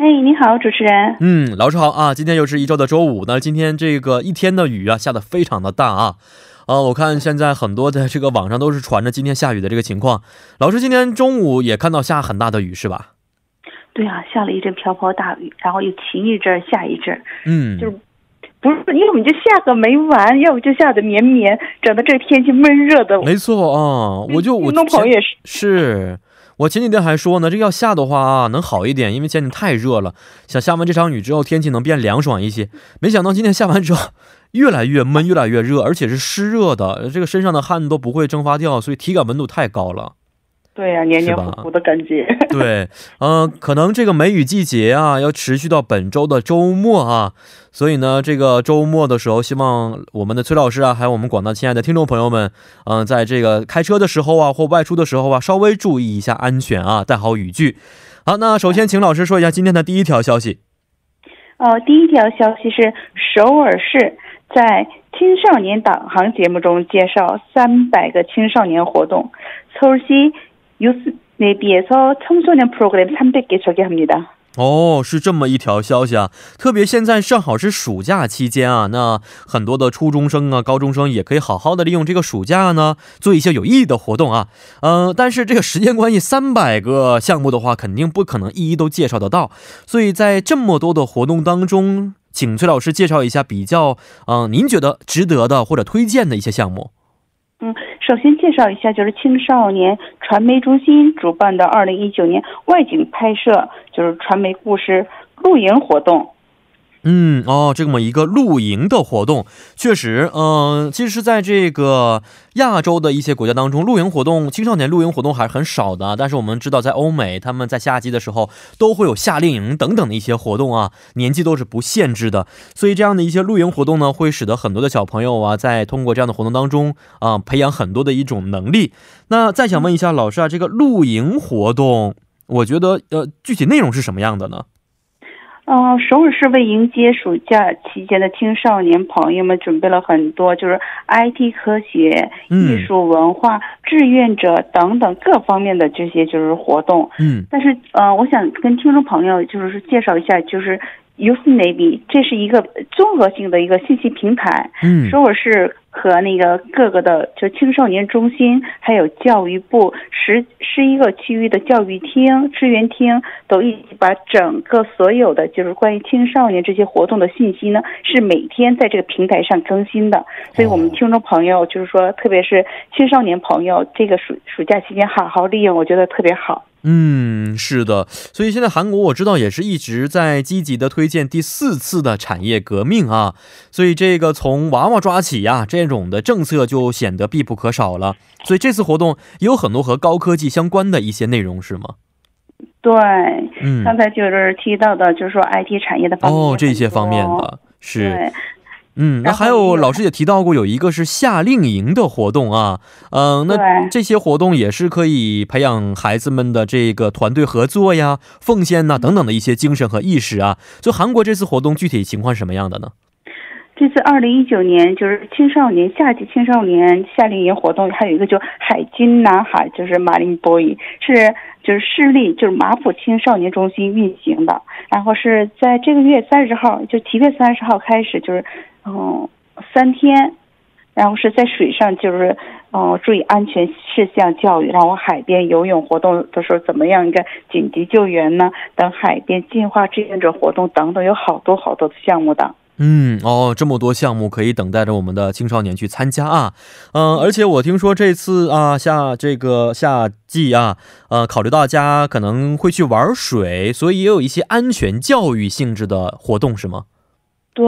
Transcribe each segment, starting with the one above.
哎，你好，主持人。嗯，老师好啊。今天又是一周的周五，那今天这个一天的雨啊，下的非常的大啊。啊，我看现在很多的这个网上都是传着今天下雨的这个情况。老师今天中午也看到下很大的雨是吧？对啊，下了一阵瓢泼大雨，然后又晴一阵下一阵，嗯，就是不是要么就下个没完，要不就下的绵绵，整的这天气闷热的。没错啊，我就我听众朋友也是，是我前几天还说呢，这要下的话啊，能好一点，因为前几天太热了，想下完这场雨之后天气能变凉爽一些。没想到今天下完之后越来越闷，越来越热，而且是湿热的，这个身上的汗都不会蒸发掉，所以体感温度太高了。对呀、黏黏糊糊的感觉。对，呃，可能这个梅雨季节啊，要持续到本周的周末啊，所以呢，这个周末的时候，希望我们的崔老师啊，还有我们广大亲爱的听众朋友们，嗯、在这个开车的时候啊，或外出的时候啊，稍微注意一下安全啊，带好雨具。好，那首先请老师说一下今天的第一条消息。呃，第一条消息是首尔市在青少年导航节目中介绍三百个青少年活动。서울시 유스 내비에서 청소년 프로그램 300개 소개합니다. 哦，是这么一条消息啊！特别现在正好是暑假期间啊，那很多的初中生啊、高中生也可以好好的利用这个暑假呢，做一些有意义的活动啊。嗯、但是这个时间关系，三百个项目的话，肯定不可能一一都介绍得到，所以在这么多的活动当中，请崔老师介绍一下比较嗯、您觉得值得的或者推荐的一些项目。 嗯，首先介绍一下，就是青少年传媒中心主办的二零一九年外景拍摄，就是传媒故事露营活动。嗯，哦，这么一个露营的活动，确实，嗯、其实在这个亚洲的一些国家当中，露营活动、青少年露营活动还是很少的。但是我们知道，在欧美，他们在夏季的时候都会有夏令营等等的一些活动啊，年纪都是不限制的。所以这样的一些露营活动呢，会使得很多的小朋友啊，在通过这样的活动当中啊、培养很多的一种能力。那再想问一下老师啊，这个露营活动，我觉得呃，具体内容是什么样的呢？嗯、首尔市为迎接暑假期间的青少年朋友们准备了很多，就是 IT 科学、嗯艺术、文化、志愿者等等各方面的这些就是活动。嗯但是，呃，我想跟听众朋友就是介绍一下，就是 Youth Navy，这是一个综合性的一个信息平台。嗯首尔市和那个各个的就青少年中心，还有教育部十十一个区域的教育厅、支援厅，都一起把整个所有的就是关于青少年这些活动的信息呢，是每天在这个平台上更新的。所以我们听众朋友就是说，特别是青少年朋友，这个暑暑假期间好好利用，我觉得特别好。嗯，是的，所以现在韩国我知道也是一直在积极的推荐第四次的产业革命啊，所以这个从娃娃抓起呀、这种的政策就显得必不可少了。所以这次活动也有很多和高科技相关的一些内容，是吗？对，嗯，刚才就是提到的，就是说 IT 产业的方面哦，这些方面的是。对，嗯，那还有老师也提到过，有一个是夏令营的活动啊，嗯、那这些活动也是可以培养孩子们的这个团队合作呀、奉献呐、等等的一些精神和意识啊。就韩国这次活动具体情况是什么样的呢？这次二零一九年就是青少年夏季青少年夏令营活动，还有一个就海军男孩，就是马林 boy，是就是市立就是马浦青少年中心运行的，然后是在这个月三十号，就七月三十号开始，就是嗯三天，然后是在水上就是嗯注意安全事项教育，然后海边游泳活动的时候怎么样一个紧急救援呢？等海边净化志愿者活动等等，有好多好多的项目的。嗯，哦，这么多项目可以等待着我们的青少年去参加啊，嗯、而且我听说这次啊，夏这个夏季啊，呃，考虑到大家可能会去玩水，所以也有一些安全教育性质的活动，是吗？对，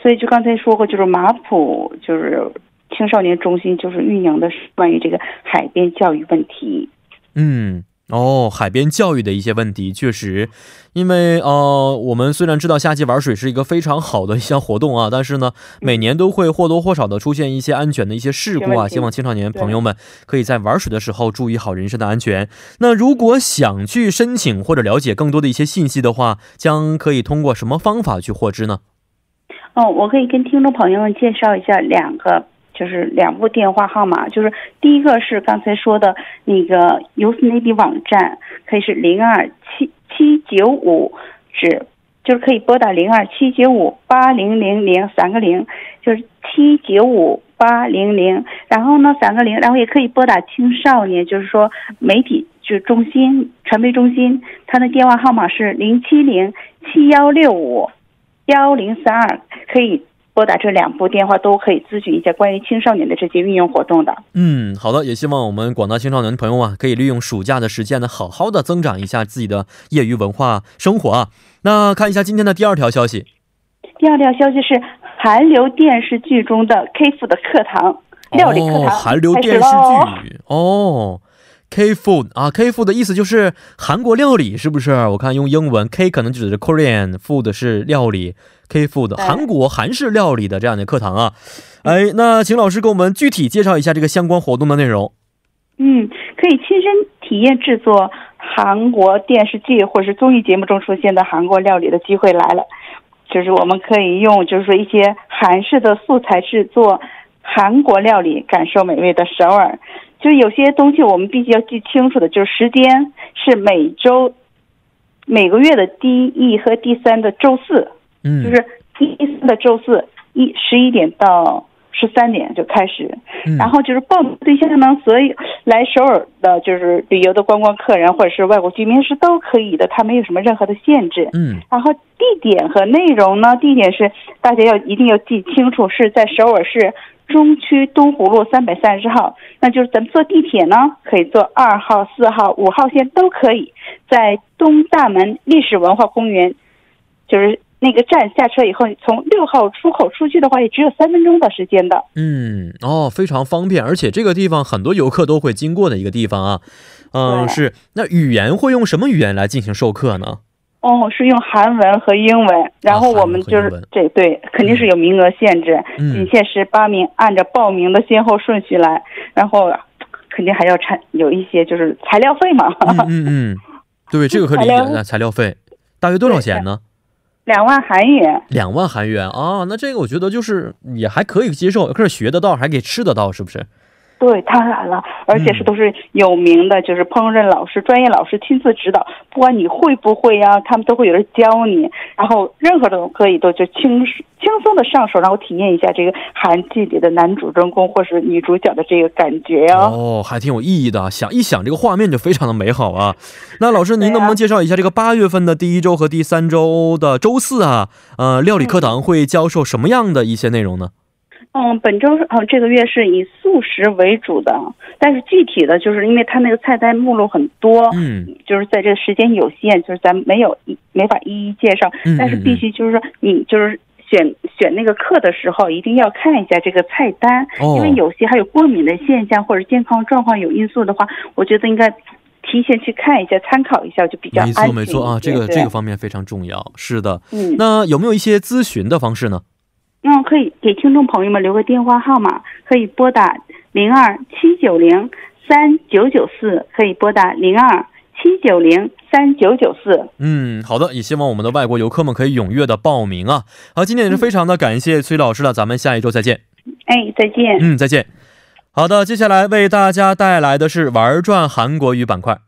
所以就刚才说过，就是马普就是青少年中心就是运营的是关于这个海边教育问题。嗯，哦，海边教育的一些问题，确实，因为呃，我们虽然知道夏季玩水是一个非常好的一项活动啊，但是呢，每年都会或多或少的出现一些安全的一些事故啊。希望青少年朋友们可以在玩水的时候注意好人身的安全。那如果想去申请或者了解更多的一些信息的话，将可以通过什么方法去获知呢？哦，我可以跟听众朋友们介绍一下两个。就是两部电话号码，就是第一个是刚才说的那个 Usenet 网站，可以是零二七七九五，指就是可以拨打零二七九五八零零零三个零，就是七九五八零零，然后呢三个零，然后也可以拨打青少年，就是说媒体就中心传媒中心，他的电话号码是零七零七幺六五。幺零三二，可以。拨打这两部电话都可以咨询一下关于青少年的这些运用活动的。嗯，好的，也希望我们广大青少年朋友啊，可以利用暑假的时间呢，好好的增长一下自己的业余文化生活啊。那看一下今天的第二条消息。第二条消息是韩流电视剧中的 K 父的课堂料理课堂韩流电视剧哦。K food 啊，K food 的意思就是韩国料理，是不是？我看用英文 K 可能指的是 Korean，food 是料理，K food 韩国韩式料理的这样的课堂啊。哎，那请老师给我们具体介绍一下这个相关活动的内容。嗯，可以亲身体验制作韩国电视剧或者是综艺节目中出现的韩国料理的机会来了。就是我们可以用就是说一些韩式的素材制作韩国料理，感受美味的首尔。就是有些东西我们必须要记清楚的，就是时间是每周每个月的第一和第三的周四，嗯，就是第三的周四一十一点到十三点就开始，然后就是报名对象呢，所以来首尔的就是旅游的观光客人或者是外国居民是都可以的，它没有什么任何的限制，嗯，然后地点和内容呢，地点是大家要一定要记清楚，是在首尔市。中区东湖路三百三十号，那就是咱们坐地铁呢，可以坐二号、四号、五号线都可以，在东大门历史文化公园，就是那个站下车以后，从六号出口出去的话，也只有三分钟的时间的。嗯，哦，非常方便，而且这个地方很多游客都会经过的一个地方啊。嗯，是。那语言会用什么语言来进行授课呢？哦，是用韩文和英文，然后我们就是这对，肯定是有名额限制，仅限十八名，按照报名的先后顺序来，然后肯定还要产有一些就是材料费嘛。嗯嗯，对，这个可理解。那材料费大约多少钱呢？两万韩元。两万韩元啊，那这个我觉得就是也还可以接受，可是学得到，还可以吃得到，是不是？对，当然了，而且是都是有名的，就是烹饪老师、专业老师亲自指导，不管你会不会呀，他们都会有人教你，然后任何的都可以都就轻轻松的上手，然后体验一下这个韩剧里的男主人公或是女主角的这个感觉呀。哦，还挺有意义的，想一想这个画面就非常的美好啊。那老师，您能不能介绍一下这个八月份的第一周和第三周的周四啊？呃，料理课堂会教授什么样的一些内容呢？嗯，本周嗯这个月是以素食为主的，但是具体的就是因为它那个菜单目录很多，嗯，就是在这个时间有限，就是咱没有一没法一一介绍，但是必须就是说你就是选选那个课的时候一定要看一下这个菜单，因为有些还有过敏的现象或者健康状况有因素的话，我觉得应该提前去看一下，参考一下就比较。没错没错啊，这个这个方面非常重要，是的。嗯，那有没有一些咨询的方式呢？嗯，可以给听众朋友们留个电话号码，可以拨打零二七九零三九九四，可以拨打零二七九零三九九四。嗯，好的，也希望我们的外国游客们可以踊跃的报名啊。好，今天也是非常的感谢崔老师了，咱们下一周再见。哎，再见。嗯，再见。好的，接下来为大家带来的是玩转韩国语板块。